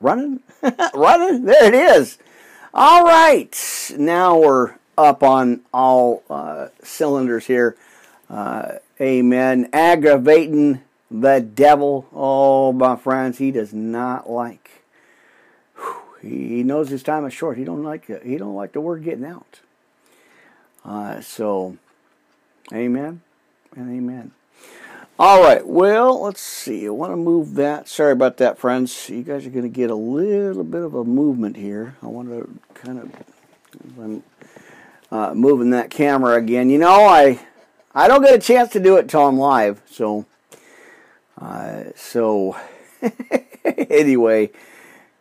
running, running. There it is. All right, now we're up on all uh, cylinders here. Uh, amen. Aggravating the devil. Oh, my friends, he does not like. he knows his time is short. He don't like. He don't like the word getting out. Uh, so, amen and amen. All right, well, let's see. I want to move that. Sorry about that, friends. You guys are going to get a little bit of a movement here. I want to kind of, uh, moving that camera again. You know, I I don't get a chance to do it till I'm live, so uh, so anyway,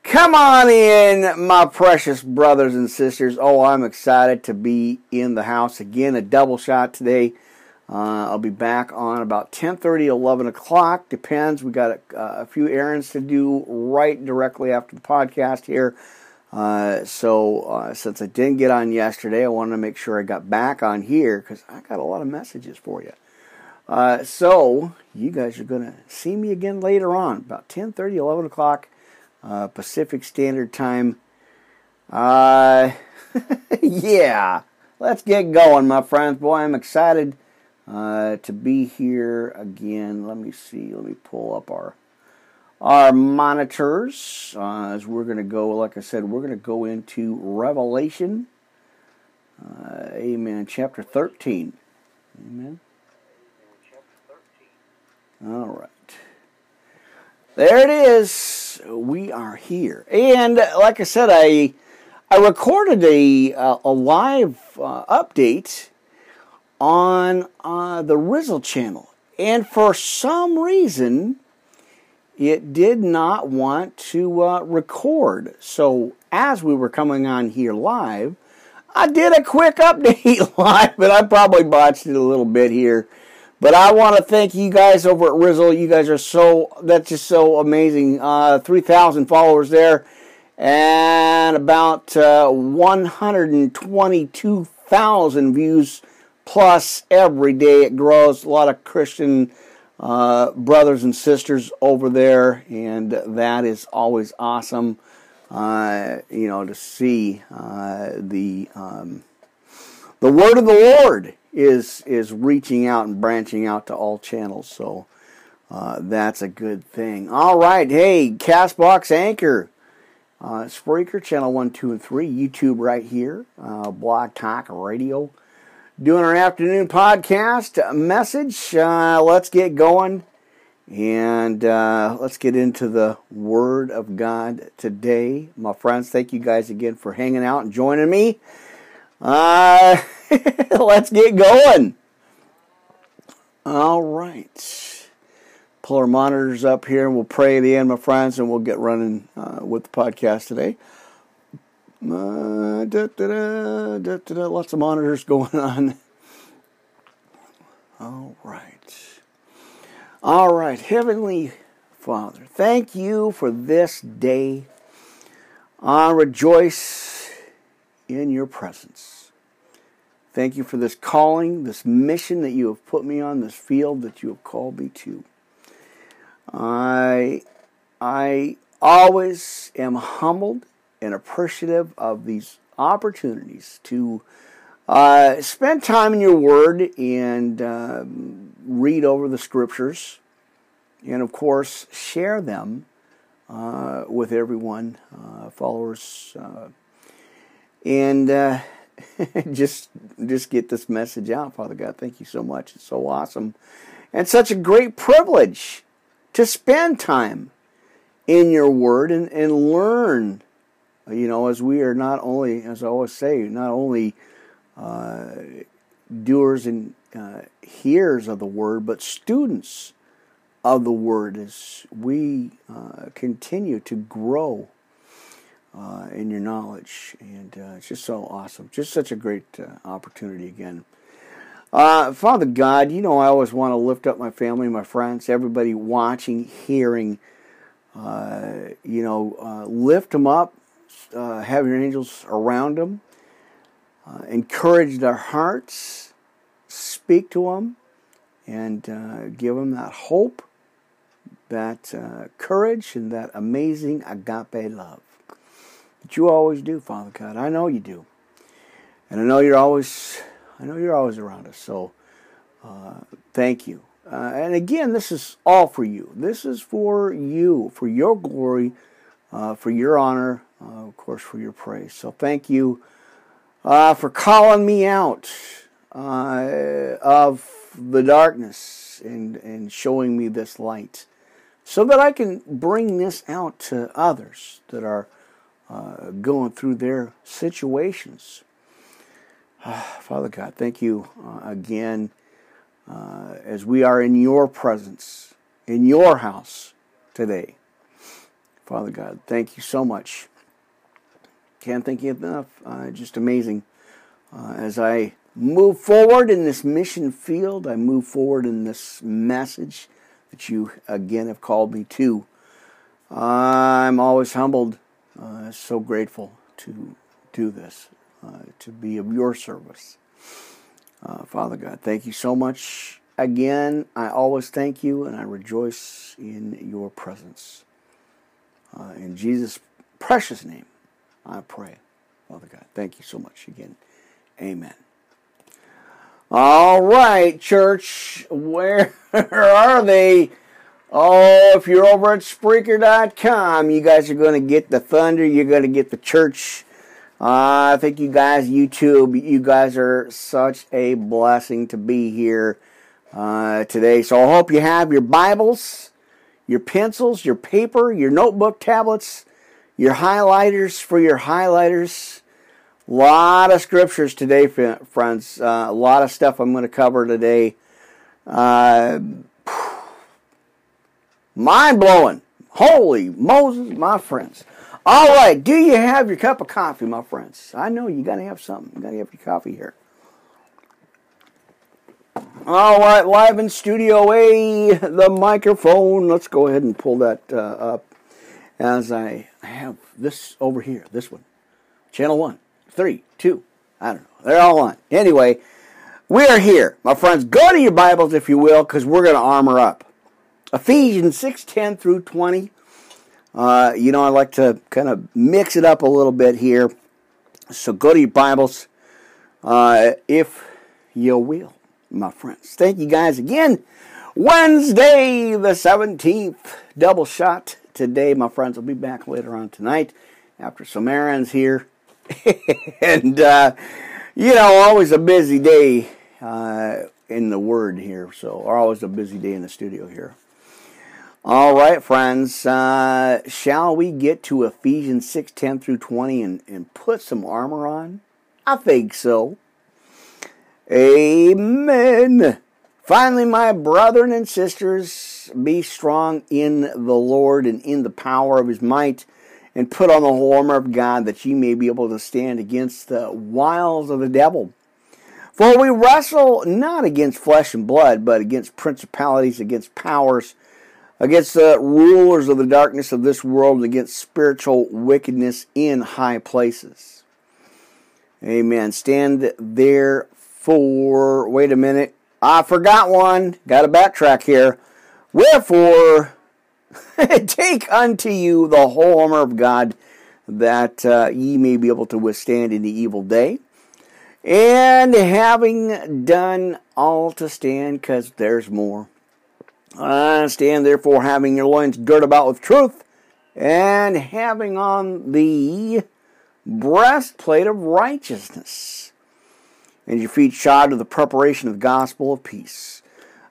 come on in, my precious brothers and sisters. Oh, I'm excited to be in the house again. A double shot today. Uh, I'll be back on about 10:30, 11 o'clock. Depends. We got a, a, few errands to do right directly after the podcast here. Uh, so uh, since I didn't get on yesterday, I wanted to make sure I got back on here because I got a lot of messages for you. Uh, so you guys are to see me again later on, about 10:30, 11 o'clock uh, Pacific Standard Time. Uh, yeah, let's get going, my friends. Boy, I'm excited uh, to be here again. Let me see. Let me pull up our our monitors uh, as we're going to go. Like I said, we're going to go into Revelation. Uh, amen. Chapter thirteen. Amen. All right. There it is. We are here, and like I said, I I recorded a a live uh, update on uh, the Rizzle channel. And for some reason, it did not want to uh, record. So as we were coming on here live, I did a quick update live, but I probably botched it a little bit here. But I want to thank you guys over at Rizzle. You guys are so, that's just so amazing. Uh, 3,000 followers there and about uh, 122,000 views plus every day it grows. A lot of Christian uh, brothers and sisters over there, and that is always awesome. Uh, you know, to see uh, the um, the word of the Lord is is reaching out and branching out to all channels. So uh, that's a good thing. All right, hey, Castbox Anchor. Uh, Spreaker, channel 1, 2, and 3, YouTube right here, uh, Blog Talk Radio, doing our afternoon podcast message. Uh, let's get going and uh, let's get into the Word of God today. My friends, thank you guys again for hanging out and joining me. Uh, let's get going. All right. Pull our monitors up here and we'll pray at the end, my friends, and we'll get running uh, with the podcast today. Da, da, da, lots of monitors going on. All right. All right. Heavenly Father, thank you for this day. I rejoice in your presence. Thank you for this calling, this mission that you have put me on, this field that you have called me to. I, I always am humbled and appreciative of these opportunities to uh, spend time in your Word and um, read over the Scriptures, and of course, share them uh, with everyone, uh, followers, uh, and uh, just just get this message out, Father God. Thank you so much. It's so awesome, and such a great privilege to spend time in your Word and, and learn you know, as we are not only, as I always say, not only uh, doers and uh, hearers of the word, but students of the word as we uh, continue to grow uh, in your knowledge. And uh, it's just so awesome. Just such a great uh, opportunity again. Father God, you know, I always want to lift up my family, my friends, everybody watching, hearing, you know, lift them up uh, have your angels around them, uh, encourage their hearts, speak to them, and uh, give them that hope, that uh, courage and that amazing agape love that you always do, Father God. I know you do, and I know you're always, I know you're always around us. So, uh, thank you. Uh, and again, this is all for you. This is for you, for your glory, for your honor, uh, of course, for your praise. So, thank you uh, for calling me out of the darkness and, and showing me this light so that I can bring this out to others that are uh, going through their situations. Father God, thank you uh, again uh, as we are in your presence, in your house today. Father God, thank you so much. Can't thank you enough. Uh, just amazing. Uh, as I move forward in this mission field, I move forward in this message that you again have called me to. I'm always humbled, uh, so grateful to do this, uh, to be of your service. Uh, Father God, thank you so much. Again, I always thank you and I rejoice in your presence. Uh, in Jesus' precious name, I pray. Father God, thank you so much again. Amen. All right, church, where are they? Oh, if you're over at Spreaker.com, you guys are going to get the thunder. You're going to get the church. Uh, I think you guys, YouTube, you guys are such a blessing to be here uh, today. So I hope you have your Bibles, your pencils, your paper, your notebook tablets, your highlighters for your highlighters. A lot of scriptures today, friends. Uh, a lot of stuff I'm going to cover today. Uh, mind blowing. Holy Moses, my friends. All right, do you have your cup of coffee, my friends? I know you got to have something. You got to have your coffee here. All right, live in Studio A, the microphone. Let's go ahead and pull that uh, up as I have this over here, this one, channel one three, two. I don't know. They're all on. Anyway, we are here. My friends, go to your Bibles, if you will, because we're going to armor up. Ephesians 6 10 through 20. Uh, you know, I like to kind of mix it up a little bit here. So go to your Bibles, uh, if you will, my friends. Thank you guys again. Wednesday, the 17th, double shot today. My friends will be back later on tonight after some errands here. and uh, you know, always a busy day uh, in the Word here. So, always a busy day in the studio here. All right, friends. Uh, shall we get to Ephesians six ten through twenty and, and put some armor on? I think so. Amen. Finally, my brethren and sisters, be strong in the Lord and in the power of his might and put on the whole armor of God that ye may be able to stand against the wiles of the devil. For we wrestle not against flesh and blood, but against principalities, against powers, against the rulers of the darkness of this world, against spiritual wickedness in high places. Amen. Stand there for, wait a minute, I forgot one. Got to backtrack here. Wherefore, Take unto you the whole armor of God, that uh, ye may be able to withstand in the evil day. And having done all to stand, because there's more. Uh, stand therefore, having your loins girt about with truth, and having on the breastplate of righteousness, and your feet shod with the preparation of the gospel of peace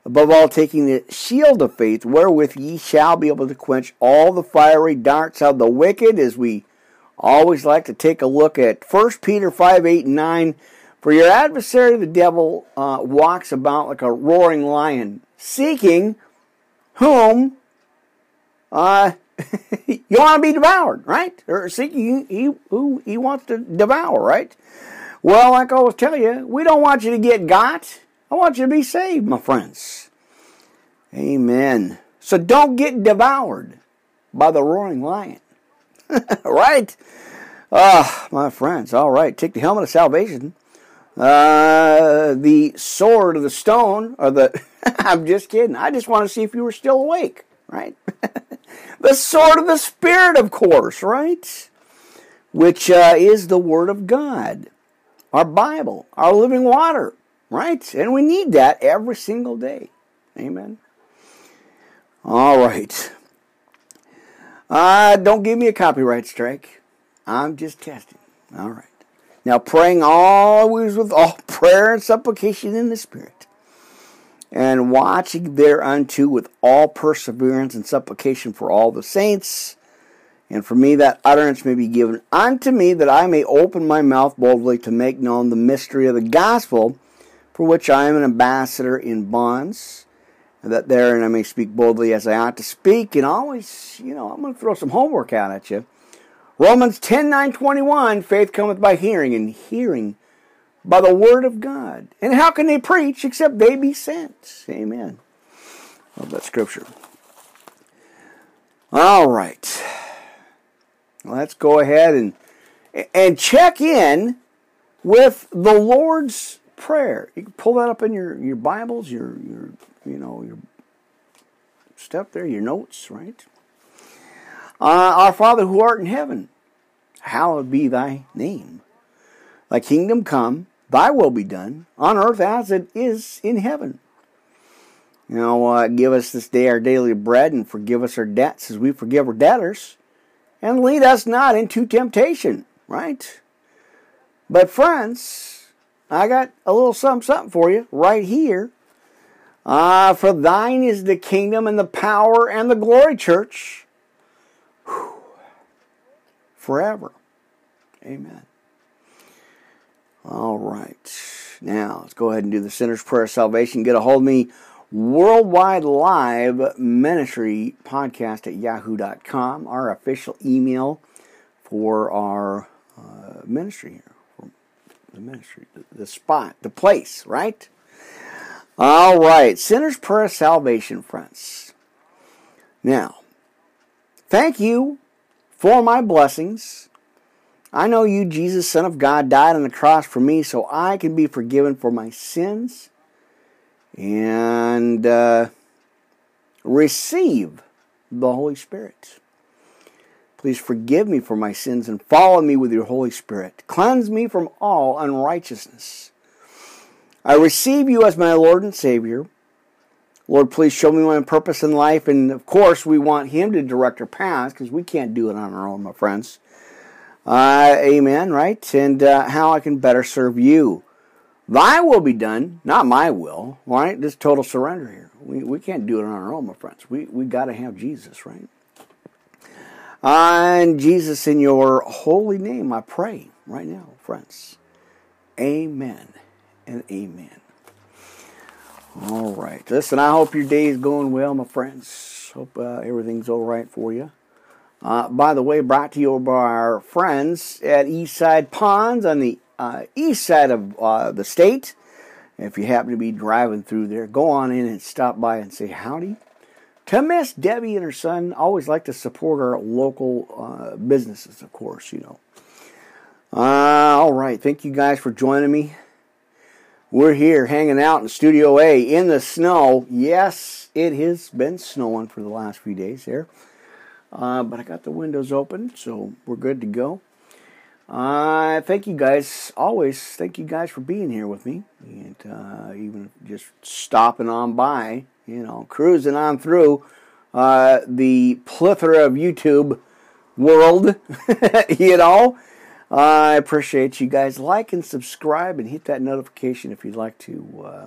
Above all, taking the shield of faith, wherewith ye shall be able to quench all the fiery darts of the wicked, as we always like to take a look at 1 Peter 5 8 and 9. For your adversary, the devil, uh, walks about like a roaring lion, seeking whom uh, you want to be devoured, right? Or seeking who he wants to devour, right? Well, like I always tell you, we don't want you to get got. I want you to be saved, my friends. Amen. So don't get devoured by the roaring lion. right? Ah, my friends. All right. Take the helmet of salvation. Uh, the sword of the stone, or the. I'm just kidding. I just want to see if you were still awake. right? the sword of the Spirit, of course, right? Which uh, is the Word of God, our Bible, our living water, right? And we need that every single day. Amen. All right. Uh, don't give me a copyright strike. I'm just testing. All right. Now, praying always with all prayer and supplication in the Spirit, and watching thereunto with all perseverance and supplication for all the saints. And for me, that utterance may be given unto me, that I may open my mouth boldly to make known the mystery of the gospel, for which I am an ambassador in bonds and that therein I may speak boldly as I ought to speak. And always, you know, I'm going to throw some homework out at you. Romans 10 9 21, faith cometh by hearing, and hearing by the word of God. And how can they preach except they be sent? Amen. Love that scripture. All right. Let's go ahead and and check in with the Lord's Prayer. You can pull that up in your, your Bibles, your, your you know, your stuff there, your notes, right? Uh, our Father who art in heaven, hallowed be thy name. Thy kingdom come, thy will be done, on earth as it is in heaven. Know, uh, give us this day our daily bread and forgive us our debts as we forgive our debtors. And lead us not into temptation, right? But, friends, I got a little something, something for you right here Ah, for thine is the kingdom and the power and the glory, church. Whew. Forever. Amen. All right. Now, let's go ahead and do the sinner's prayer of salvation. Get a hold of me. Worldwide Live Ministry Podcast at yahoo.com, our official email for our uh, ministry here. For the ministry, the, the spot, the place, right? All right, Sinner's Prayer Salvation, friends. Now, thank you for my blessings. I know you, Jesus, Son of God, died on the cross for me so I can be forgiven for my sins and uh, receive the Holy Spirit. Please forgive me for my sins and follow me with your Holy Spirit. Cleanse me from all unrighteousness. I receive you as my Lord and Savior. Lord, please show me my purpose in life. And of course, we want Him to direct our paths because we can't do it on our own, my friends. Uh, amen, right? And uh, how I can better serve you. Thy will be done, not my will, right? This total surrender here. We, we can't do it on our own, my friends. We, we got to have Jesus, right? And Jesus, in your holy name, I pray right now, friends. Amen and amen. All right. Listen, I hope your day is going well, my friends. Hope uh, everything's all right for you. Uh, by the way, brought to you by our friends at Eastside Ponds on the uh, east side of uh, the state. If you happen to be driving through there, go on in and stop by and say howdy. To Miss Debbie and her son, always like to support our local uh, businesses, of course, you know. Uh, all right. Thank you guys for joining me. We're here hanging out in Studio A in the snow. Yes, it has been snowing for the last few days here. Uh, but I got the windows open, so we're good to go. Uh, thank you guys, always thank you guys for being here with me. And uh, even just stopping on by, you know, cruising on through uh, the plethora of YouTube world, you know. I appreciate you guys. Like and subscribe and hit that notification if you'd like to, uh,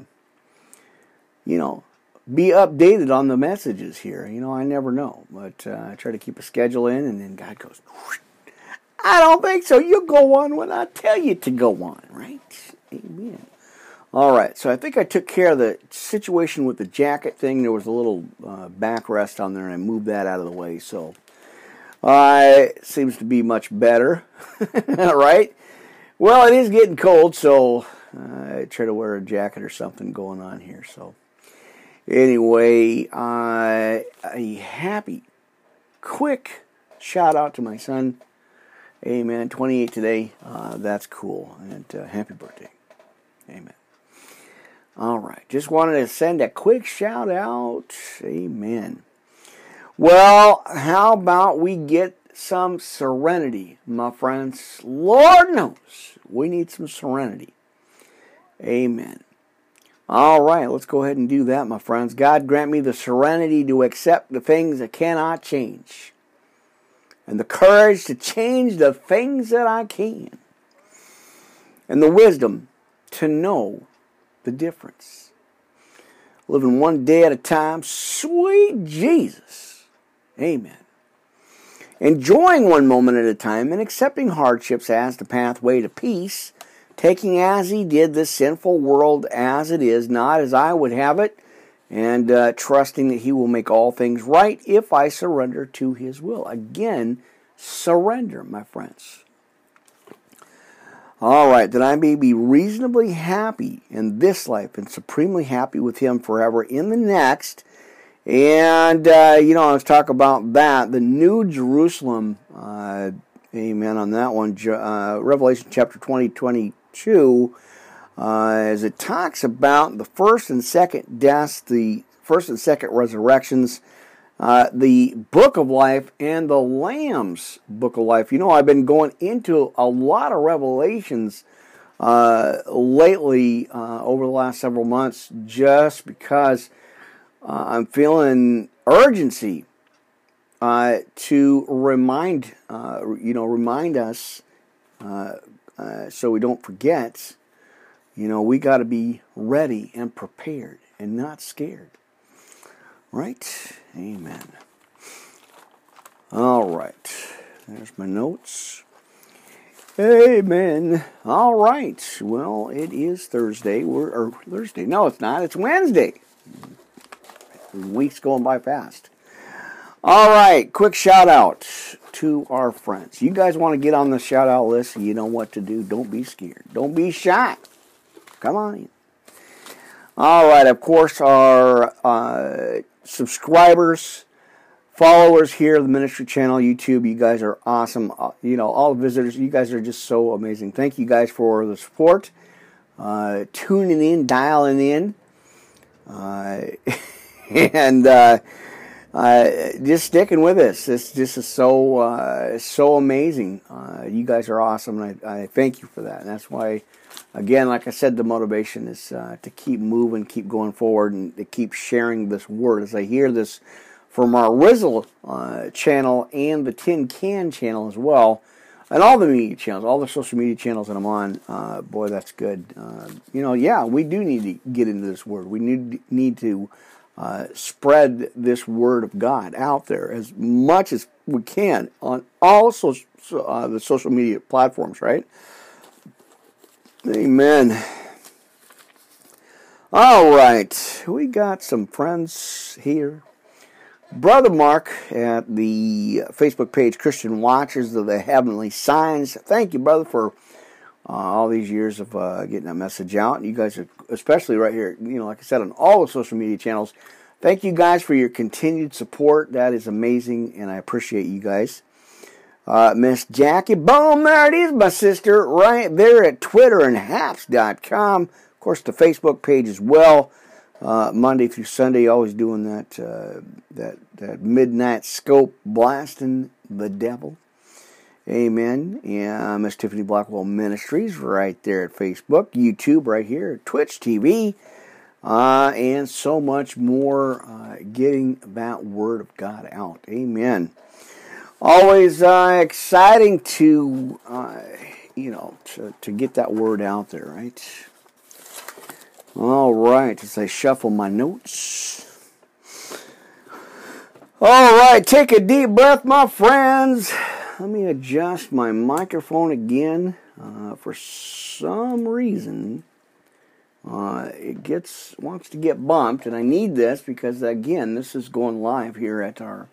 you know, be updated on the messages here. You know, I never know, but uh, I try to keep a schedule in, and then God goes, I don't think so. You go on when I tell you to go on, right? Amen. All right, so I think I took care of the situation with the jacket thing. There was a little uh, backrest on there, and I moved that out of the way. So uh, seems to be much better, right? Well, it is getting cold, so I try to wear a jacket or something going on here. So, anyway, uh, a happy, quick shout out to my son. Amen. 28 today. Uh, that's cool. And uh, happy birthday. Amen. All right. Just wanted to send a quick shout out. Amen. Well, how about we get some serenity, my friends? Lord knows we need some serenity. Amen. All right, let's go ahead and do that, my friends. God grant me the serenity to accept the things that cannot change and the courage to change the things that I can and the wisdom to know the difference. Living one day at a time, sweet Jesus. Amen. Enjoying one moment at a time and accepting hardships as the pathway to peace taking as he did this sinful world as it is, not as I would have it, and uh, trusting that he will make all things right if I surrender to his will. Again, surrender, my friends. All right, that I may be reasonably happy in this life and supremely happy with him forever in the next. And, uh, you know, let's talk about that. The New Jerusalem, uh, amen on that one. Uh, Revelation chapter 20, 20 2, uh, as it talks about the first and second deaths, the first and second resurrections, uh, the book of life, and the Lamb's book of life. You know, I've been going into a lot of revelations uh, lately uh, over the last several months just because uh, I'm feeling urgency uh, to remind, you know, remind us so we don't forget, you know, we got to be ready and prepared and not scared. Right? Amen. All right. There's my notes. Amen. All right. Well, it is Thursday. We're or Thursday. No, it's not. It's Wednesday. Week's going by fast. All right. Quick shout out to our friends. You guys want to get on the shout out list, you know what to do. Don't be scared. Don't be shy. Come on All right, of course, our uh, subscribers, followers here the ministry channel, YouTube, you guys are awesome. Uh, you know, all the visitors, you guys are just so amazing. Thank you guys for the support, uh, tuning in, dialing in. Uh, and uh, just sticking with us. This this is so uh, so amazing. Uh, you guys are awesome, and I, I, thank you for that. And that's why, again, like I said, the motivation is uh, to keep moving, keep going forward, and to keep sharing this word. As I hear this from our Rizzle uh, channel and the Tin Can channel as well, and all the media channels, all the social media channels that I'm on. Uh, boy, that's good. you know, yeah, we do need to get into this word. We need need to uh, spread this word of God out there as much as we can on all uh, the social media platforms, right? Amen. All right, we got some friends here. Brother Mark at the Facebook page Christian Watchers of the Heavenly Signs. Thank you, brother, for uh, all these years of uh, getting that message out. You guys are, especially right here, you know, like I said, on all the social media channels. Thank you guys for your continued support. That is amazing, and I appreciate you guys. Uh, Miss Jackie Boom, there it is, my sister, right there at Twitter and Haps.com. Of course, the Facebook page as well. Uh, Monday through Sunday, always doing that, uh, that that midnight scope blasting the devil. Amen. Yeah, Miss Tiffany Blackwell Ministries right there at Facebook, YouTube right here, Twitch TV, uh, and so much more. Uh, getting that word of God out. Amen. Always uh, exciting to uh, you know to, to get that word out there, right? All right, as I shuffle my notes. All right, take a deep breath, my friends. Let me adjust my microphone again. Uh, for some reason, uh, it gets wants to get bumped, and I need this because again, this is going live here at our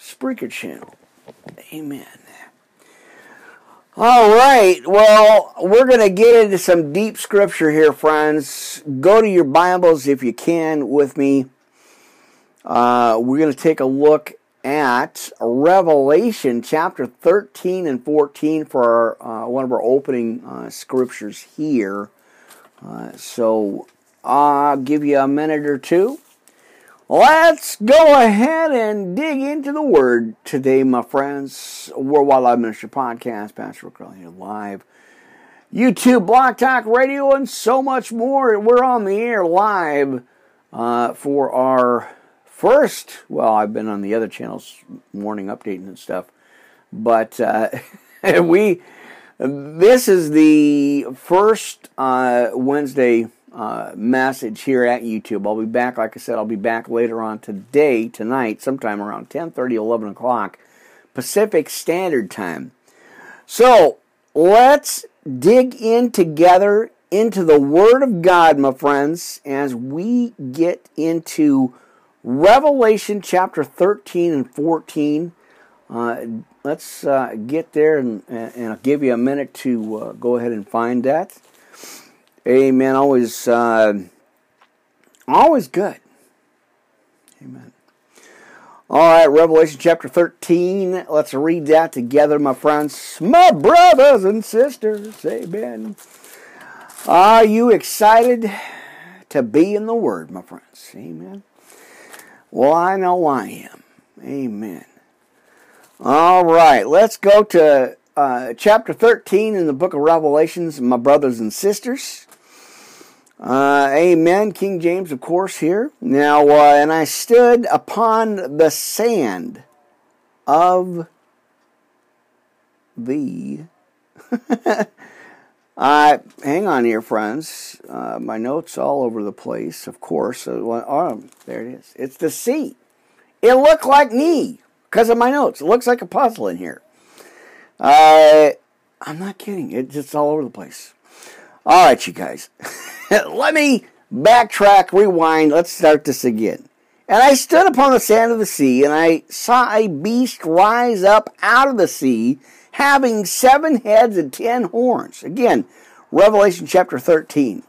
Spreaker channel. Amen. All right, well, we're going to get into some deep scripture here, friends. Go to your Bibles if you can with me. Uh, we're going to take a look at Revelation chapter 13 and 14 for our, uh, one of our opening uh, scriptures here. Uh, so I'll give you a minute or two Let's go ahead and dig into the Word today, my friends. Worldwide Live Ministry Podcast, Pastor Rick here live. YouTube, Blog Talk Radio, and so much more. We're on the air live uh, for our first, well, I've been on the other channels, morning updating and stuff, but uh, we, this is the first uh, Wednesday uh, message here at YouTube. I'll be back, like I said, I'll be back later on today, tonight, sometime around 10 30, 11 o'clock Pacific Standard Time. So let's dig in together into the Word of God, my friends, as we get into Revelation chapter 13 and 14. Uh, let's uh, get there and, and, I'll give you a minute to uh, go ahead and find that. Amen. Always, uh, always good. Amen. All right, Revelation chapter 13. Let's read that together, my friends, my brothers and sisters. Amen. Are you excited to be in the Word, my friends? Amen. Well, I know I am. Amen. All right, let's go to uh, chapter 13 in the book of Revelations, my brothers and sisters. Uh, amen. King James, of course, here. Now, uh, and I stood upon the sand of the. uh, hang on here, friends. Uh, my notes all over the place, of course. oh, there it is. It's the sea. It looked like me because of my notes. It looks like a puzzle in here. Uh, I'm not kidding. It's just all over the place. All right, you guys. Let me backtrack, rewind. Let's start this again. And I stood upon the sand of the sea, and I saw a beast rise up out of the sea, having seven heads and ten horns. Again, Revelation chapter 13.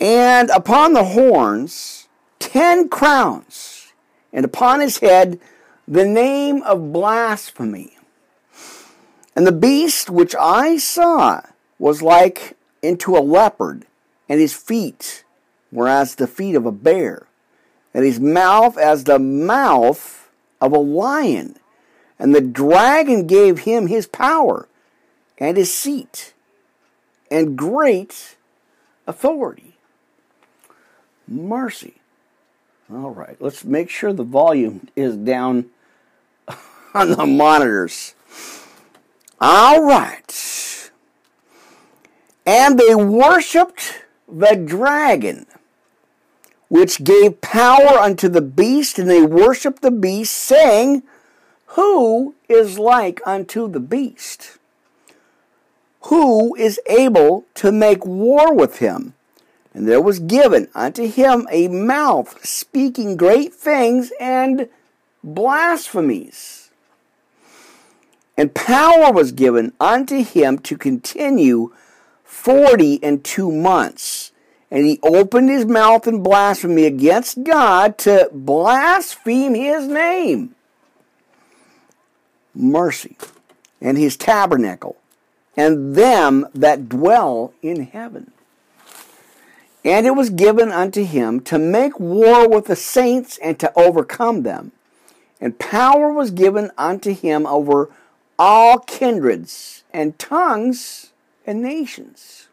And upon the horns, ten crowns, and upon his head, the name of blasphemy. And the beast which I saw was like unto a leopard and his feet were as the feet of a bear, and his mouth as the mouth of a lion. And the dragon gave him his power and his seat and great authority. Mercy. All right, let's make sure the volume is down on the monitors. All right. And they worshiped the dragon, which gave power unto the beast, and they worshiped the beast, saying, Who is like unto the beast? Who is able to make war with him? And there was given unto him a mouth speaking great things and blasphemies. And power was given unto him to continue forty and two months. And he opened his mouth in blasphemy against God to blaspheme his name. Mercy. And his tabernacle. And them that dwell in heaven. And it was given unto him to make war with the saints and to overcome them. And power was given unto him over all kindreds and tongues and nations.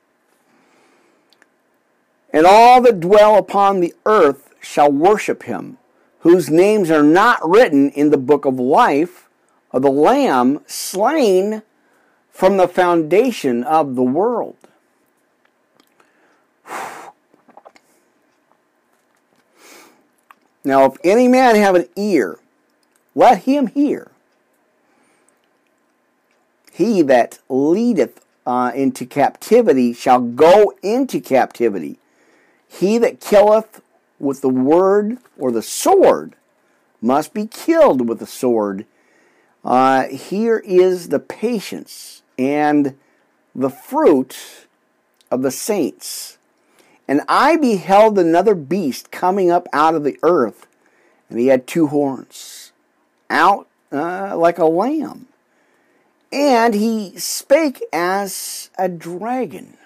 And all that dwell upon the earth shall worship him, whose names are not written in the book of life of the Lamb slain from the foundation of the world. Now, if any man have an ear, let him hear. He that leadeth uh, into captivity shall go into captivity. He that killeth with the word or the sword must be killed with the sword. Uh, here is the patience and the fruit of the saints. And I beheld another beast coming up out of the earth, and he had two horns, out uh, like a lamb and he spake as a dragon.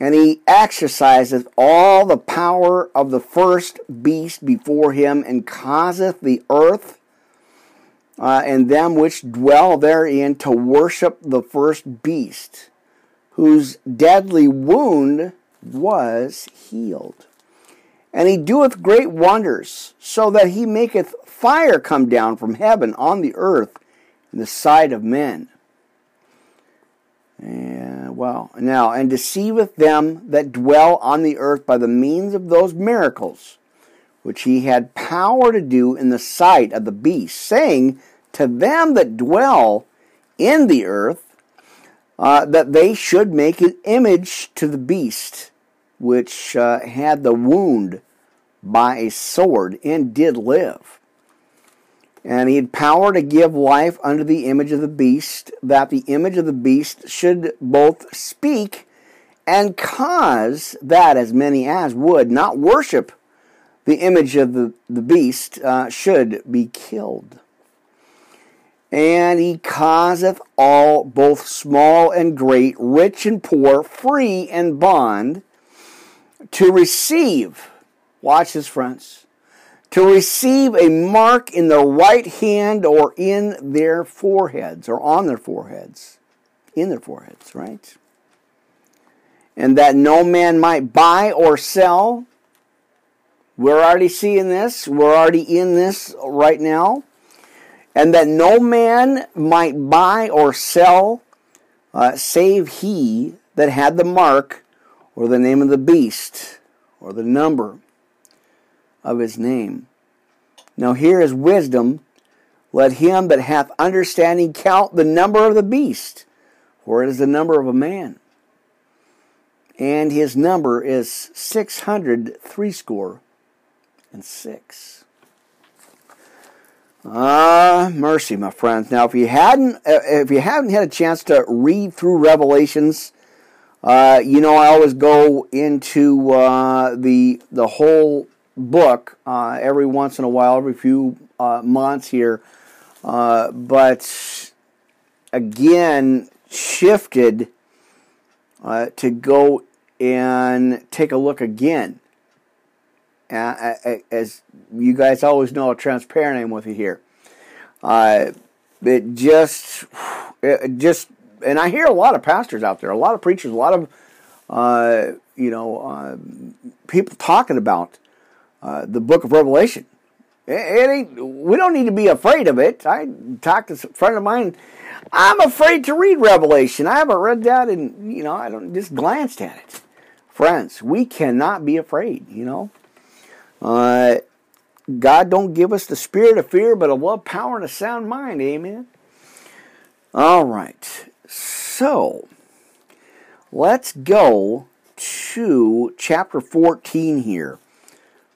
And he exerciseth all the power of the first beast before him, and causeth the earth uh, and them which dwell therein to worship the first beast, whose deadly wound was healed. And he doeth great wonders, so that he maketh fire come down from heaven on the earth in the sight of men. And well, now, and deceiveth them that dwell on the earth by the means of those miracles which he had power to do in the sight of the beast, saying to them that dwell in the earth uh, that they should make an image to the beast which uh, had the wound by a sword and did live. And he had power to give life unto the image of the beast, that the image of the beast should both speak and cause that as many as would not worship the image of the, the beast uh, should be killed. And he causeth all, both small and great, rich and poor, free and bond, to receive, watch this, friends, to receive a mark in their right hand or in their foreheads or on their foreheads. In their foreheads, right? And that no man might buy or sell. We're already seeing this. We're already in this right now. And that no man might buy or sell uh, save he that had the mark or the name of the beast or the number of his name. Now here is wisdom. Let him that hath understanding count the number of the beast, for it is the number of a man. And his number is six hundred threescore and six. Ah, mercy, my friends. Now, if you hadn't, uh, if you haven't had a chance to read through Revelations, uh, you know I always go into uh, the the whole book uh, every once in a while, every few uh, months here. Uh, but again, shifted uh, to go and take a look again. Uh, as you guys always know, transparent I am with you here. Uh, it just, it just, and I hear a lot of pastors out there, a lot of preachers, a lot of, you know, people talking about uh, the book of Revelation. It, it, ain't. We don't need to be afraid of it. I talked to a friend of mine. I'm afraid to read Revelation. I haven't read that, and you know, I don't just glanced at it. Friends, we cannot be afraid. You know, uh, God don't give us the spirit of fear, but a love, power, and a sound mind. Amen. All right. So let's go to chapter 14 here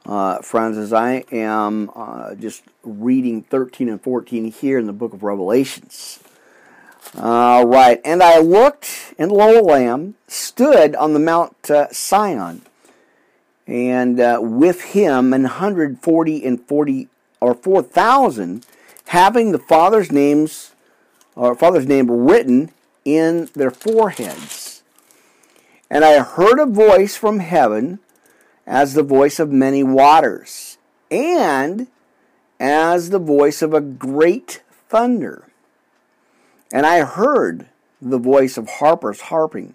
uh, friends, as I am uh, just reading 13 and 14 here in the book of Revelations. All right, and I looked, and lo, a lamb stood on the Mount uh, Sion, and uh, with him an hundred forty and forty or four thousand, having the Father's names or Father's name written in their foreheads. And I heard a voice from heaven as the voice of many waters, and as the voice of a great thunder. And I heard the voice of harpers harping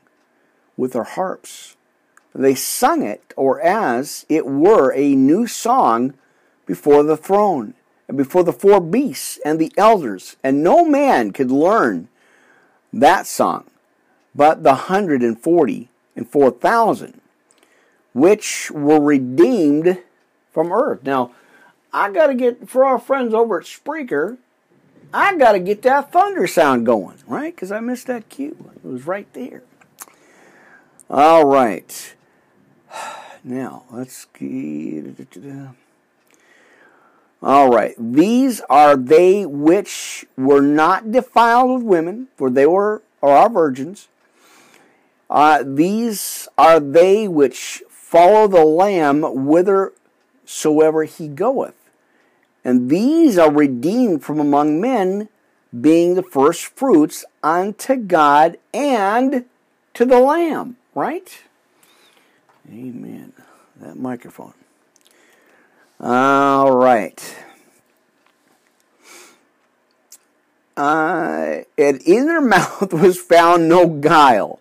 with their harps. They sung it, or as it were a new song, before the throne, and before the four beasts and the elders, and no man could learn that song but the hundred and forty and four thousand which were redeemed from earth. Now, I got to get, for our friends over at Spreaker, I got to get that thunder sound going, right? Because I missed that cue. It was right there. All right. Now, let's get. All right. These are they which were not defiled with women, for they were or are virgins. Uh, these are they which follow the Lamb whithersoever he goeth. And these are redeemed from among men, being the first fruits unto God and to the Lamb, right? Amen. That microphone. All right. Uh, and in their mouth was found no guile,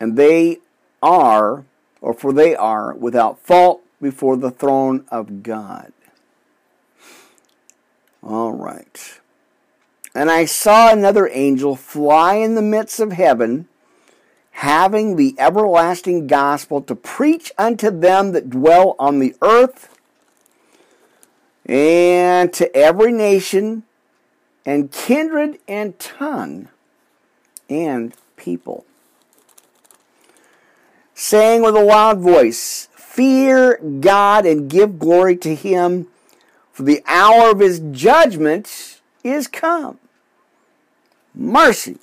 and they are, or for they are, without fault before the throne of God. All right. And I saw another angel fly in the midst of heaven, having the everlasting gospel to preach unto them that dwell on the earth, and to every nation and kindred and tongue and people, saying with a loud voice, Fear God and give glory to Him, for the hour of His judgment is come. Mercy.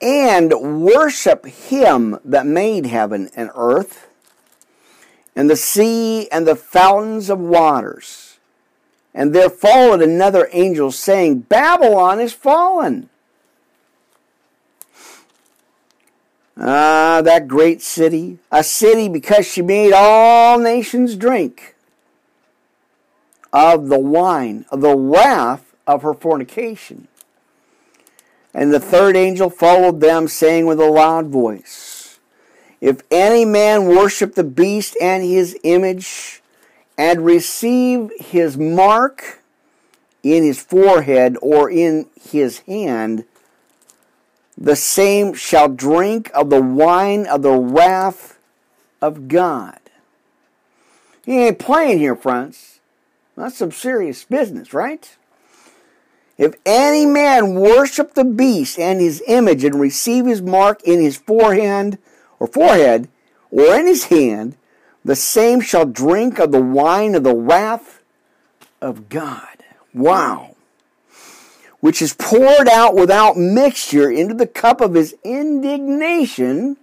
And worship Him that made heaven and earth, and the sea and the fountains of waters and there followed another angel saying, Babylon is fallen. Ah, that great city, a city because she made all nations drink of the wine, of the wrath of her fornication. And the third angel followed them, saying with a loud voice, If any man worship the beast and his image, and receive his mark in his forehead or in his hand, the same shall drink of the wine of the wrath of God. He ain't playing here, friends. That's some serious business, right? If any man worship the beast and his image and receive his mark in his forehead or forehead or in his hand, the same shall drink of the wine of the wrath of God. Wow. Which is poured out without mixture into the cup of his indignation,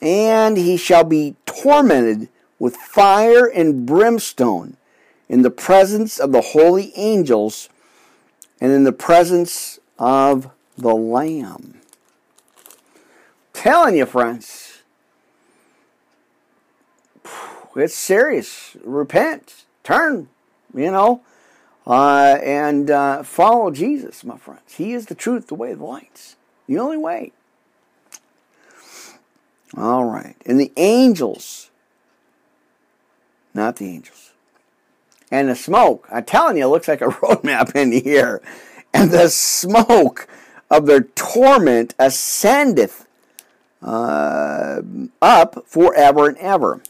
and he shall be tormented with fire and brimstone in the presence of the holy angels and in the presence of the Lamb. telling you, friends it's serious. Repent, turn, you know, uh, and uh, follow Jesus, my friends. He is the truth, the way, the lights, the only way. All right, and the angels, not the angels, and the smoke. I'm telling you, it looks like a roadmap in here, and the smoke of their torment ascendeth uh, up forever and ever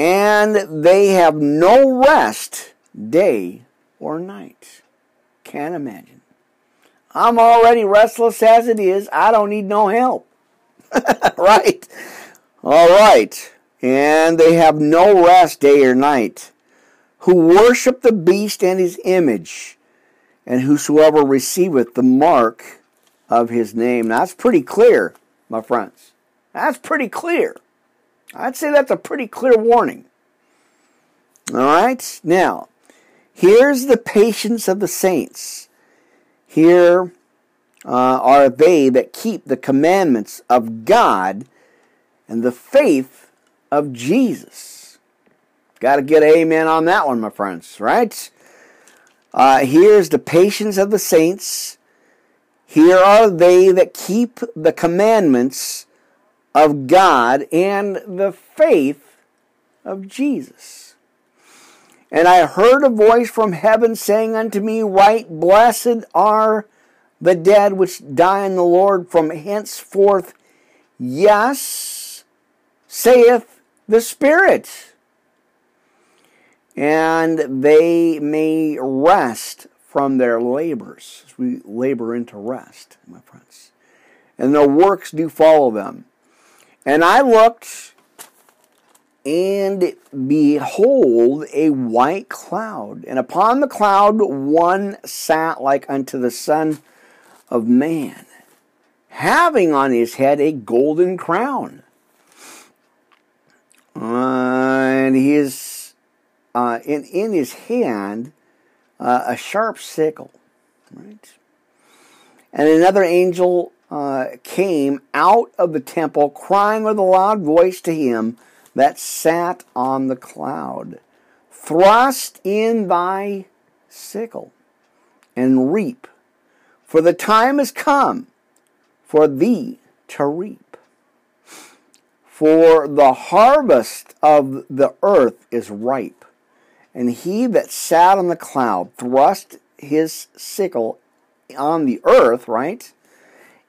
and they have no rest day or night. Can't imagine. I'm already restless as it is. I don't need no help. right? All right. And they have no rest day or night. Who worship the beast and his image, and whosoever receiveth the mark of his name. Now, that's pretty clear, my friends. That's pretty clear. I'd say that's a pretty clear warning. All right? Now, here's the patience of the saints. Here uh, are they that keep the commandments of God and the faith of Jesus. Got to get amen on that one, my friends, right? Uh, here's the patience of the saints. Here are they that keep the commandments of God and the faith of Jesus. And I heard a voice from heaven saying unto me, Right, blessed are the dead which die in the Lord from henceforth. Yes, saith the Spirit. And they may rest from their labors. We labor into rest, my friends. And their works do follow them. And I looked, and behold, a white cloud. And upon the cloud one sat like unto the Son of Man, having on his head a golden crown. And he is uh, in, in his hand uh, a sharp sickle, right? And another angel uh, came out of the temple, crying with a loud voice to him that sat on the cloud Thrust in thy sickle and reap, for the time is come for thee to reap. For the harvest of the earth is ripe. And he that sat on the cloud thrust his sickle on the earth, right?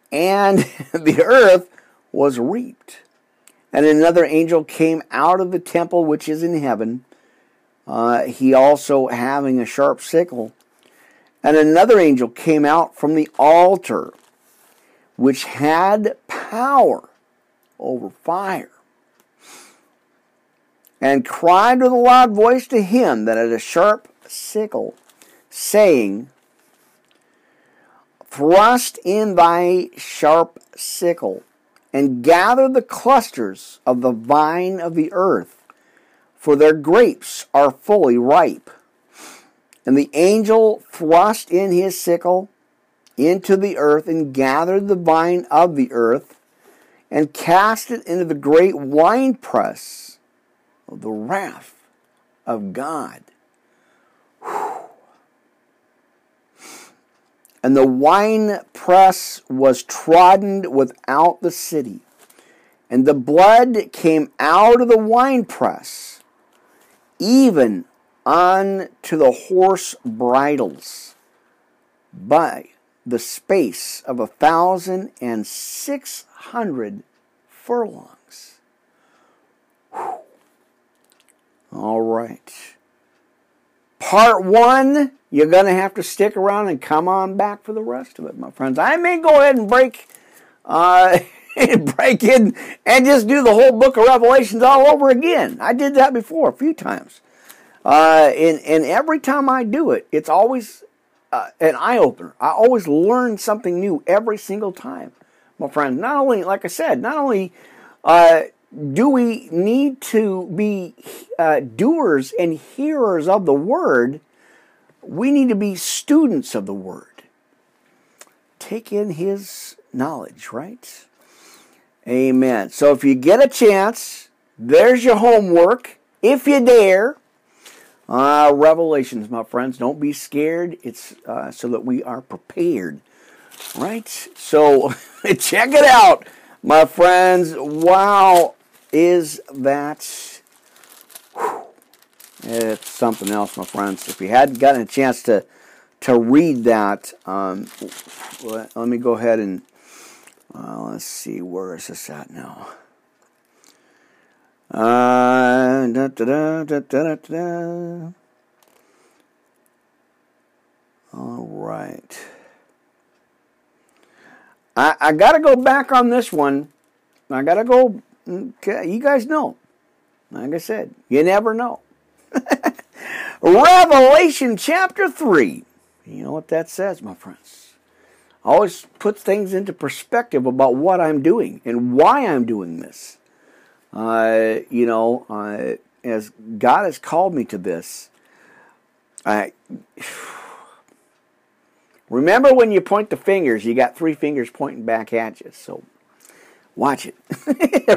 And the earth was reaped. And another angel came out of the temple which is in heaven, uh, he also having a sharp sickle. And another angel came out from the altar, which had power over fire, and cried with a loud voice to him that had a sharp sickle, saying, Thrust in thy sharp sickle, and gather the clusters of the vine of the earth, for their grapes are fully ripe. And the angel thrust in his sickle into the earth and gathered the vine of the earth and cast it into the great winepress of the wrath of God. And the winepress was trodden without the city, and the blood came out of the winepress, even unto the horse bridles, by the space of a thousand and six hundred furlongs. Whew. All right. Part one, you're going to have to stick around and come on back for the rest of it, my friends. I may go ahead and break, uh, break in and just do the whole book of Revelations all over again. I did that before a few times. Uh, and, and every time I do it, it's always uh, an eye opener. I always learn something new every single time, my friend. Not only, like I said, not only uh, do we need to be uh, doers and hearers of the word, we need to be students of the word. Take in his knowledge, right? Amen. So if you get a chance, there's your homework. If you dare, uh, revelations, my friends. Don't be scared. It's uh, so that we are prepared. Right? So check it out, my friends. Wow, is that. It's something else, my friends. If you hadn't gotten a chance to to read that, um, let, let, me go ahead and uh, let's see where is this at now. Ah, da, All right. I, I got to go back on this one. I got to go. You guys know. Like I said, you never know. Revelation chapter 3. You know what that says, my friends? Always puts things into perspective about what I'm doing and why I'm doing this. Uh, you know, uh, as God has called me to this, I remember when you point the fingers, you got three fingers pointing back at you. So watch it,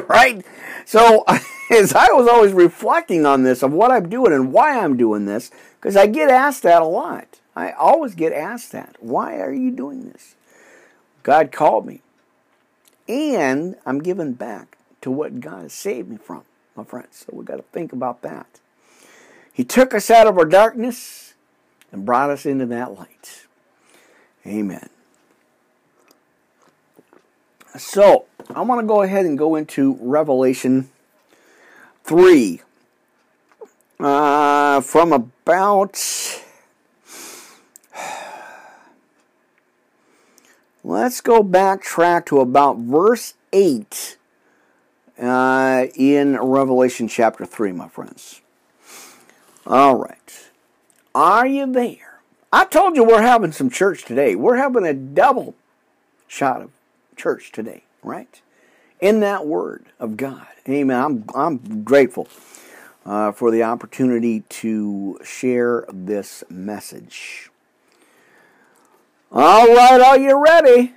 right? So as I was always reflecting on this of what I'm doing and why I'm doing this, because I get asked that a lot. I always get asked that. Why are you doing this? God called me, and I'm giving back to what God has saved me from, my friends. So we've got to think about that. He took us out of our darkness and brought us into that light. Amen. So, I want to go ahead and go into Revelation 3 uh, from about. Let's go backtrack to about verse 8 uh, in Revelation chapter 3, my friends. All right. Are you there? I told you we're having some church today. We're having a double shot of church today, right? In that word of God. Amen. I'm, I'm grateful uh, for the opportunity to share this message. All right, are you ready?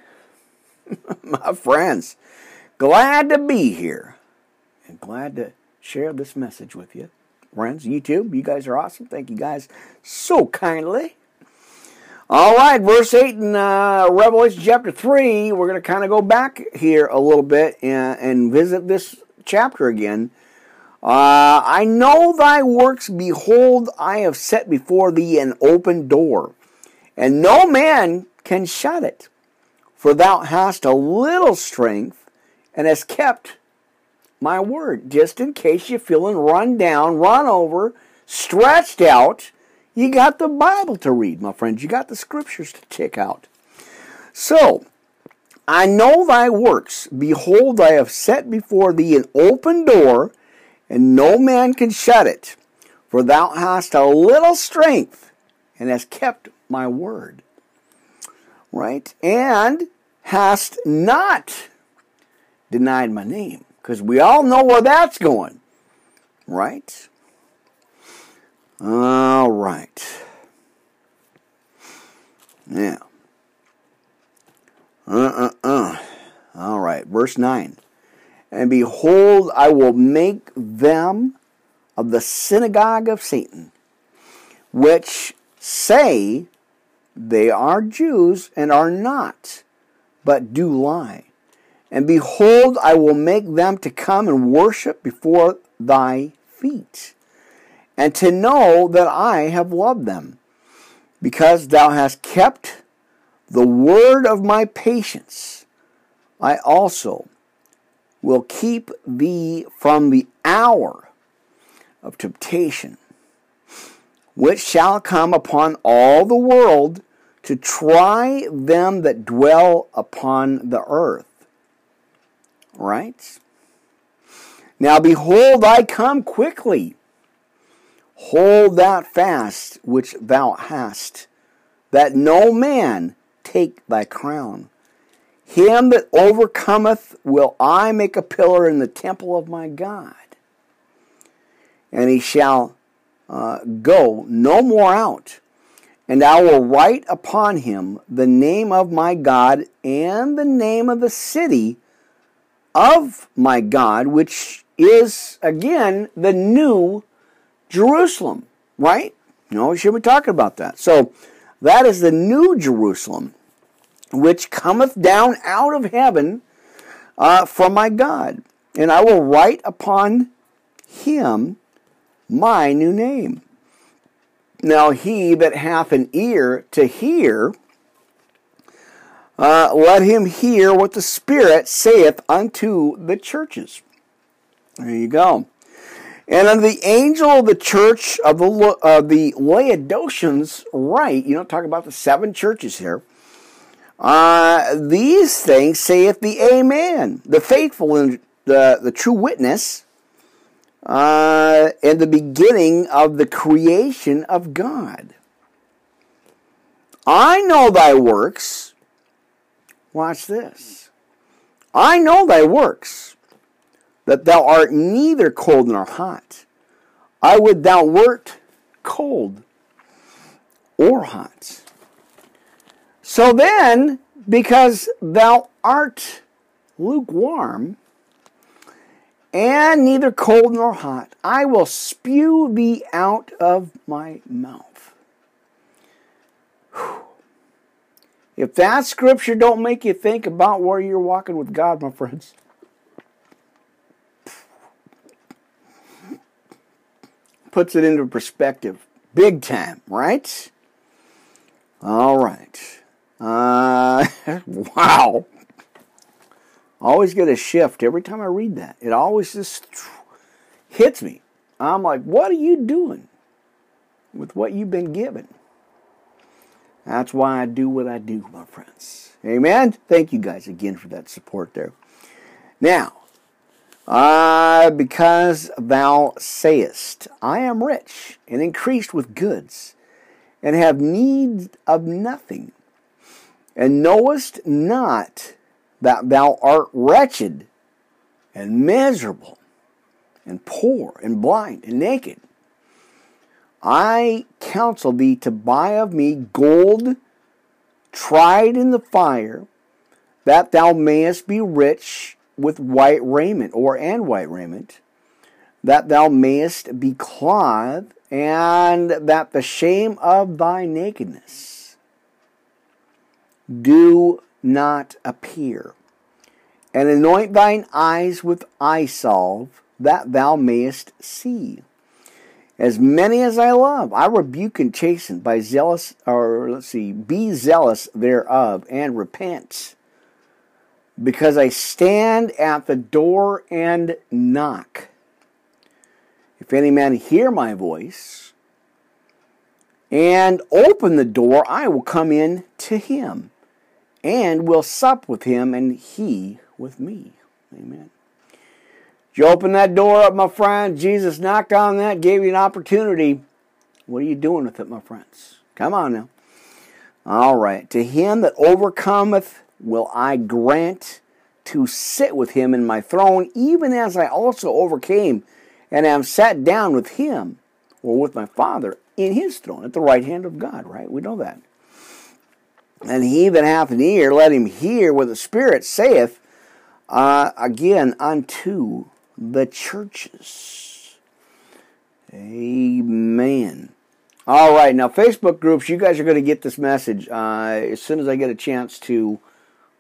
My friends, glad to be here and glad to share this message with you. Friends, YouTube, you guys are awesome. Thank you guys so kindly. All right, verse 8 in uh, Revelation chapter 3, we're going to kind of go back here a little bit and, and visit this chapter again. Uh, I know thy works, behold, I have set before thee an open door, and no man can shut it. For thou hast a little strength, and has kept my word, just in case you're feeling run down, run over, stretched out you got the Bible to read, my friends. You got the scriptures to check out. So, I know thy works. Behold, I have set before thee an open door, and no man can shut it. For thou hast a little strength, and hast kept my word. Right? And hast not denied my name. Because we all know where that's going. Right? All right. Now. Uh uh uh. All right. Verse 9. And behold, I will make them of the synagogue of Satan, which say they are Jews and are not, but do lie. And behold, I will make them to come and worship before thy feet and to know that I have loved them, because thou hast kept the word of my patience. I also will keep thee from the hour of temptation, which shall come upon all the world to try them that dwell upon the earth. Right? Now behold, I come quickly. Hold that fast which thou hast, that no man take thy crown. Him that overcometh will I make a pillar in the temple of my God. And he shall uh, go no more out. And I will write upon him the name of my God and the name of the city of my God, which is again the new Jerusalem, right? Know, we should be talking about that. So that is the new Jerusalem, which cometh down out of heaven uh, from my God. And I will write upon him my new name. Now he that hath an ear to hear, uh, let him hear what the Spirit saith unto the churches. There you go. And on the angel of the church of the, uh, the Laodiceans write, you know, talk about the seven churches here. Uh, these things saith the Amen, the faithful and the, the true witness, uh, and the beginning of the creation of God. I know thy works. Watch this. I know thy works that thou art neither cold nor hot. I would thou wert cold or hot. So then, because thou art lukewarm, and neither cold nor hot, I will spew thee out of my mouth. Whew. If that scripture don't make you think about where you're walking with God, my friends, puts it into perspective. Big time, right? All right. Uh, wow. Always get a shift every time I read that. It always just hits me. I'm like, what are you doing with what you've been given? That's why I do what I do, my friends. Amen. Thank you guys again for that support there. Now, Ah, because thou sayest, I am rich and increased with goods, and have need of nothing, and knowest not that thou art wretched and miserable, and poor and blind and naked. I counsel thee to buy of me gold tried in the fire, that thou mayest be rich with white raiment, or and white raiment, that thou mayest be clothed, and that the shame of thy nakedness do not appear. And anoint thine eyes with eye salve, that thou mayest see. As many as I love, I rebuke and chasten by zealous, or let's see, be zealous thereof, and repent. Because I stand at the door and knock. If any man hear my voice and open the door, I will come in to him and will sup with him and he with me. Amen. You open that door up, my friend. Jesus knocked on that, gave you an opportunity. What are you doing with it, my friends? Come on now. All right. To him that overcometh will I grant to sit with him in my throne, even as I also overcame and am sat down with him or with my Father in his throne at the right hand of God, right? We know that. And he that hath an ear, let him hear what the Spirit saith uh, again unto the churches. Amen. All right, now Facebook groups, you guys are going to get this message uh, as soon as I get a chance to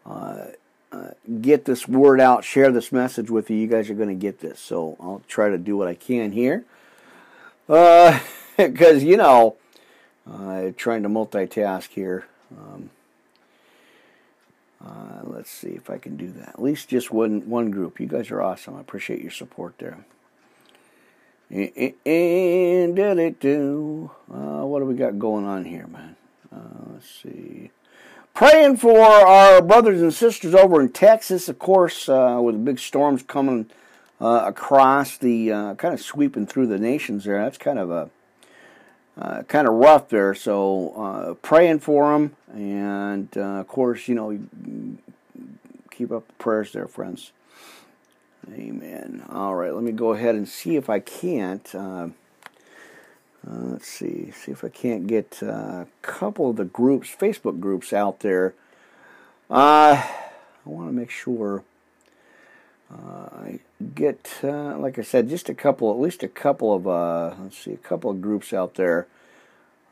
uh, uh, get this word out, share this message with you. You guys are going to get this, so I'll try to do what I can here. Because uh, you know, uh, trying to multitask here. Um, uh, let's see if I can do that. At least just one one group. You guys are awesome. I appreciate your support there. And did it do? Uh, what do we got going on here, man? Uh, let's see. Praying for our brothers and sisters over in Texas, of course, uh, with the big storms coming uh, across the kind of sweeping through the nations there. That's kind of a uh, kind of rough there. So uh, praying for them, and uh, of course, you know, keep up the prayers there, friends. Amen. All right, let me go ahead and see if I can't. Uh, uh, let's see, see if I can't get a couple of the groups, Facebook groups out there. I want to make sure I get, uh, like I said, just a couple, at least a couple of, uh, let's see, a couple of groups out there.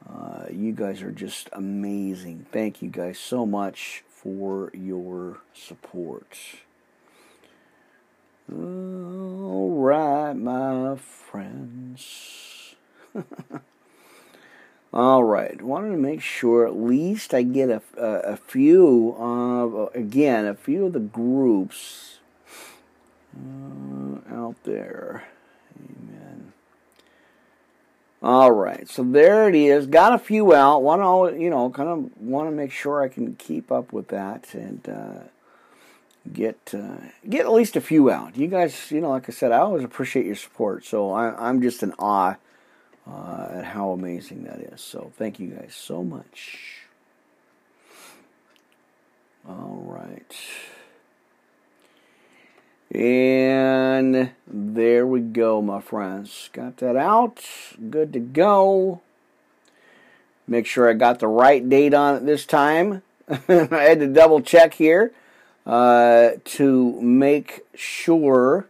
Uh, you guys are just amazing. Thank you guys so much for your support. All right, my friends. All right, wanted to make sure at least I get a, a, a few of, again, a few of the groups uh, out there. Amen. All right, so there it is. Got a few out. Want to, you know, kind of want to make sure I can keep up with that and uh, get uh, get at least a few out. You guys, you know, like I said, I always appreciate your support. So I, am just in awe uh, at how amazing that is. So thank you guys so much. All right. And there we go, my friends. Got that out. Good to go. Make sure I got the right date on it this time. I had to double check here uh, to make sure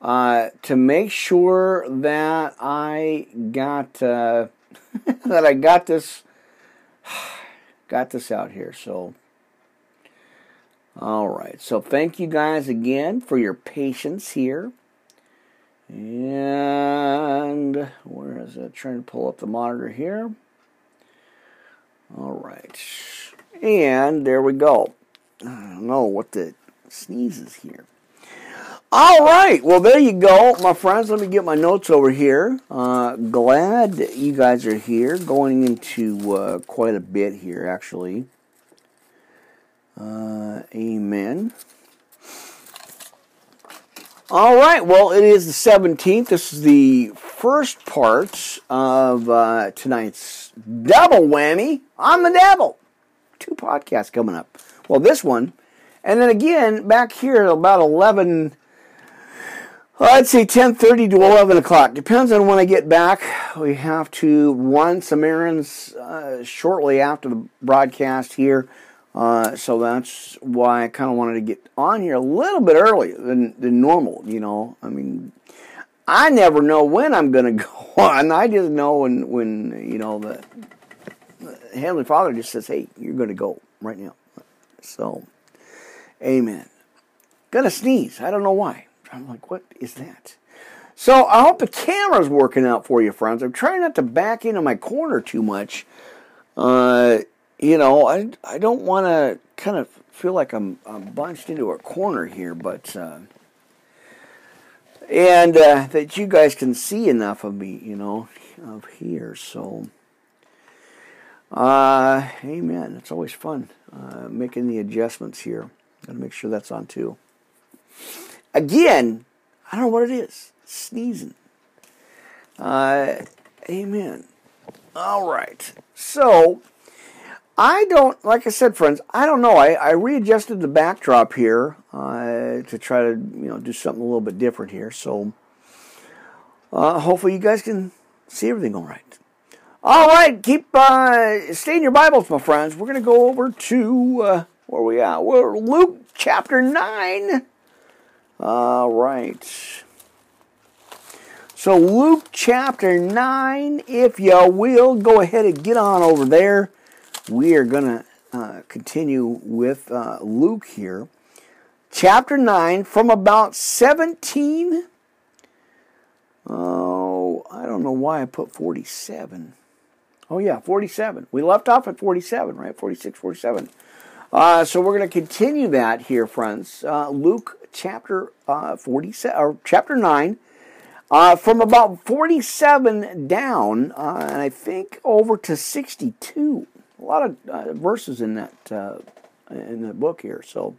uh, to make sure that I got uh, that I got this got this out here. So all right. So thank you guys again for your patience here. And where is it? Trying to pull up the monitor here. All right. And there we go. I don't know what the sneezes here. All right. Well, there you go, my friends. Let me get my notes over here. Uh, glad that you guys are here. Going into uh, quite a bit here, actually. Uh, amen. All right, well, it is the 17th. This is the first part of uh, tonight's double whammy on the devil. Two podcasts coming up. Well, this one, and then again back here at about 11, I'd say 10:30 to 11 o'clock. Depends on when I get back. We have to run some errands uh, shortly after the broadcast here, uh, so that's why I kind of wanted to get on here a little bit earlier than, than normal. You know, I mean, I never know when I'm going to go on. I just know when when you know the, the Heavenly Father just says, "Hey, you're going to go right now." So, Amen. Gonna sneeze. I don't know why. I'm like, what is that? So I hope the camera's working out for you, friends. I'm trying not to back into my corner too much. Uh, you know, I, I don't want to kind of feel like I'm, I'm bunched into a corner here, but uh, and uh, that you guys can see enough of me, you know, of here. So, uh, amen. It's always fun uh, making the adjustments here. Got to make sure that's on too. Again, I don't know what it is. Sneezing. Uh, amen. All right. So, I don't, like I said, friends, I don't know. I, I readjusted the backdrop here uh, to try to, you know, do something a little bit different here. So, uh, hopefully you guys can see everything all right. All right, keep uh, stay in your Bibles, my friends. We're going to go over to uh, where we at? We're Luke chapter nine. All right. So, Luke chapter 9, if you will, go ahead and get on over there. We are going to uh, continue with uh, Luke here. Chapter 9, from about 17. Oh, I don't know why I put 47. Oh, yeah, 47. We left off at 47, right? 46, 47. Uh, so we're going to continue that here, friends. Uh, Luke chapter uh, 47 or chapter 9 uh, from about 47 down and i think over to 62 a lot of uh, verses in that uh, in the book here so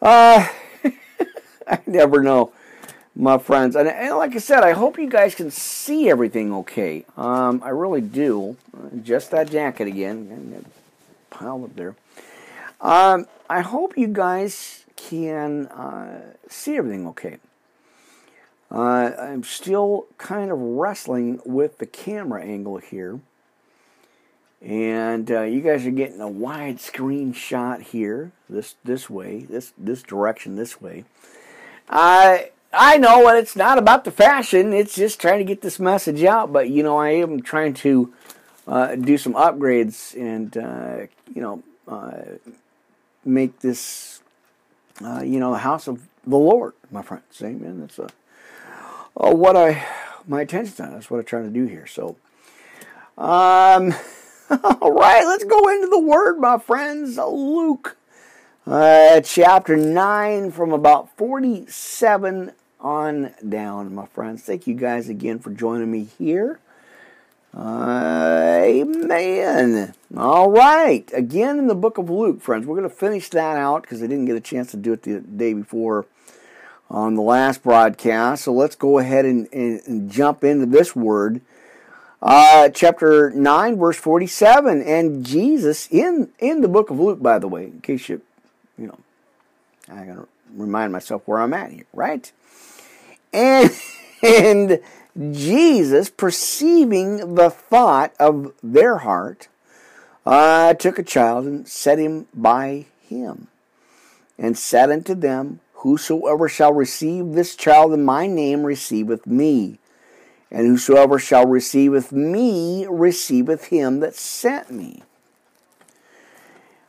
uh, i never know my friends and, and, like i said i hope you guys can see everything okay um, i really do just that jacket again piled up there um, i hope you guys can uh, see everything okay. Uh, I'm still kind of wrestling with the camera angle here. And uh, you guys are getting a wide screen shot here, this this way, this this direction, this way. I I know it's not about the fashion; it's just trying to get this message out. But you know, I am trying to uh, do some upgrades and uh, you know uh, make this uh, you know, the house of the Lord, my friends. Amen. That's a, uh, what I my attention's on. That's what I'm trying to do here. So, um, all right, let's go into the Word, my friends. Luke, uh, chapter nine, from about forty-seven on down, my friends. Thank you guys again for joining me here. Amen. All right. Again in the book of Luke, friends. We're going to finish that out because I didn't get a chance to do it the day before on the last broadcast. So let's go ahead and, and, and jump into this word. Uh, chapter 9, verse 47. And Jesus, in, in the book of Luke, by the way, in case you, you know, I got to remind myself where I'm at here, right? And, and Jesus, perceiving the thought of their heart, uh, took a child and set him by him, and said unto them, Whosoever shall receive this child in my name receiveth me, and whosoever shall receiveth me receiveth him that sent me.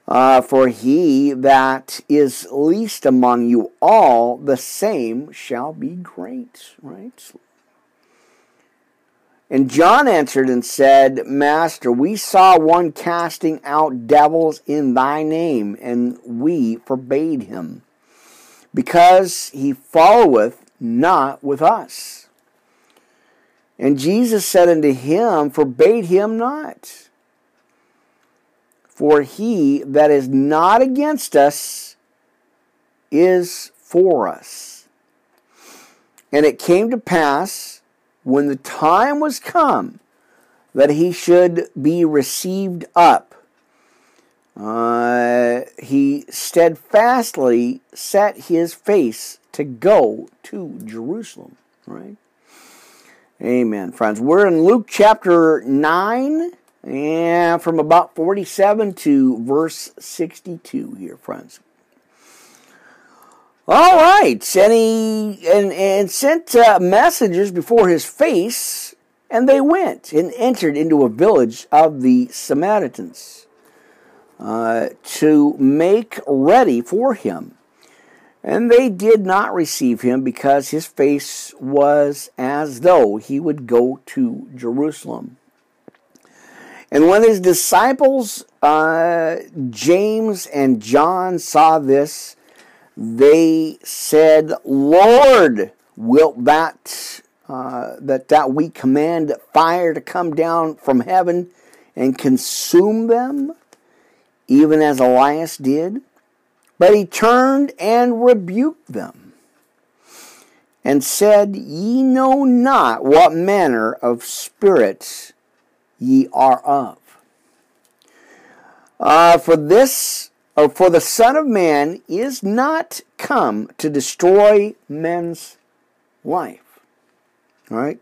Uh, for he that is least among you all, the same shall be great. Right? And John answered and said, Master, we saw one casting out devils in thy name, and we forbade him, because he followeth not with us. And Jesus said unto him, Forbade him not. For he that is not against us is for us. And it came to pass when the time was come that he should be received up, uh, he steadfastly set his face to go to Jerusalem, right? Amen, friends. We're in Luke chapter 9, and from about 47 to verse 62 here, friends. All right, and he and, and sent uh, messengers before his face, and they went and entered into a village of the Samaritans uh, to make ready for him. And they did not receive him because his face was as though he would go to Jerusalem. And when his disciples, uh, James and John, saw this, they said, Lord, wilt that, uh, that, that we command fire to come down from heaven and consume them, even as Elias did? But he turned and rebuked them and said, Ye know not what manner of spirits ye are of. Uh, for this or for the Son of Man is not come to destroy men's life, right?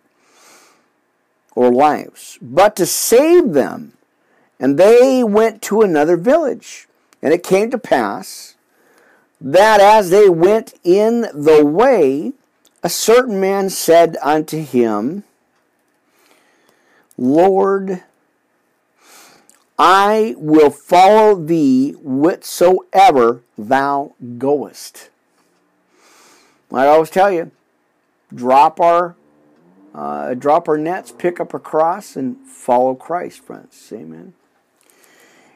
Or lives, but to save them. And they went to another village. And it came to pass that as they went in the way, a certain man said unto him, Lord, I will follow thee whithersoever thou goest. I always tell you, drop our uh, drop our nets, pick up a cross, and follow Christ, friends. Amen.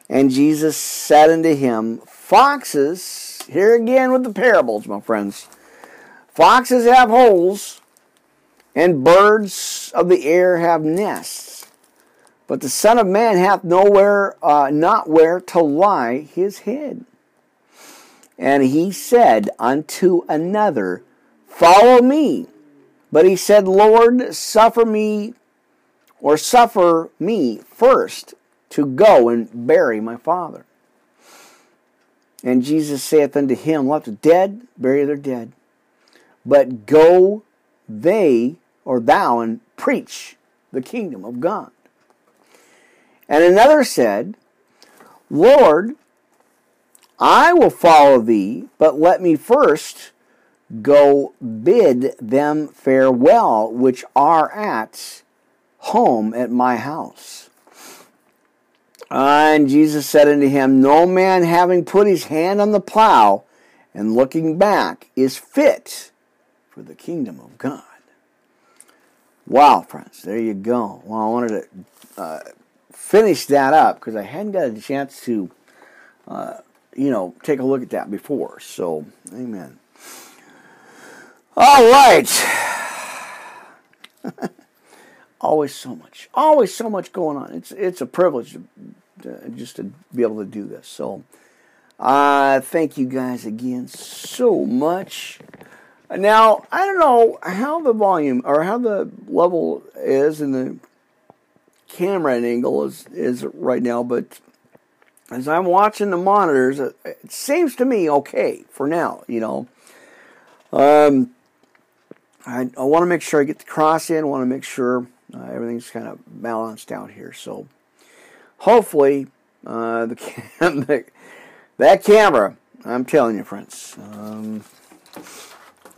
And Jesus said unto him, Foxes, here again with the parables, my friends. Foxes have holes, and birds of the air have nests but the Son of Man hath nowhere, uh, not where to lie his head. And he said unto another, Follow me. But he said, Lord, suffer me, or suffer me first to go and bury my father. And Jesus saith unto him, Let the dead bury their dead. But go they, or thou, and preach the kingdom of God. And another said, Lord, I will follow thee, but let me first go bid them farewell which are at home at my house. And Jesus said unto him, No man having put his hand on the plow and looking back is fit for the kingdom of God. Wow, friends, there you go. Well, I wanted to uh, finish that up because I hadn't got a chance to, uh, you know, take a look at that before. So, amen. All right. always so much, always so much going on. It's it's a privilege to, to, just to be able to do this. So, uh, thank you guys again so much. Now, I don't know how the volume or how the level is in the camera angle is is right now, but as I'm watching the monitors, it, it seems to me okay for now. You know, um, I, I want to make sure I get the cross in. I want to make sure uh, everything's kind of balanced out here. So hopefully, uh, the, the, that camera. I'm telling you, friends. Um,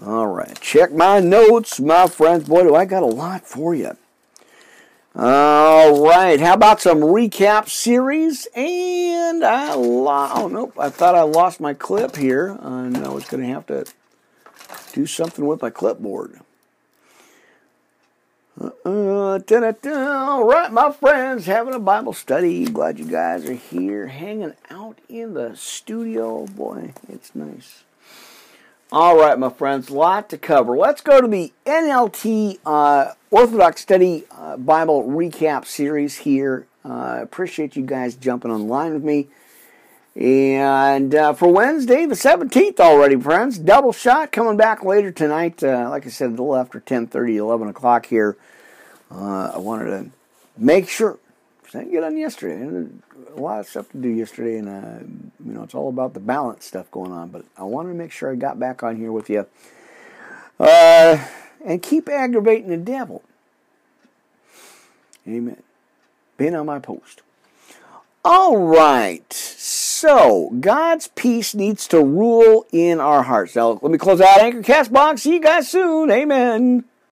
all right, check my notes, my friends. Boy, do I got a lot for you. All right, how about some recap series? And I oh nope, I thought I lost my clip here, and I was going to have to do something with my clipboard. Uh, All right, my friends, having a Bible study. Glad you guys are here, hanging out in the studio. Boy, it's nice. All right, my friends, lot to cover. Let's go to the NLT uh, Orthodox Study uh, Bible Recap Series here. Uh, appreciate you guys jumping online with me. And uh, for Wednesday, the 17th already, friends, double shot coming back later tonight. Uh, like I said, a little after 10.30, 11 o'clock here. Uh, I wanted to make sure. I didn't get on yesterday a lot of stuff to do yesterday, and uh, you know it's all about the balance stuff going on. But I wanted to make sure I got back on here with you Uh, and keep aggravating the devil. Amen. Been on my post. All right. So, God's peace needs to rule in our hearts. Now, let me close out Anchor Cast Box. See you guys soon. Amen.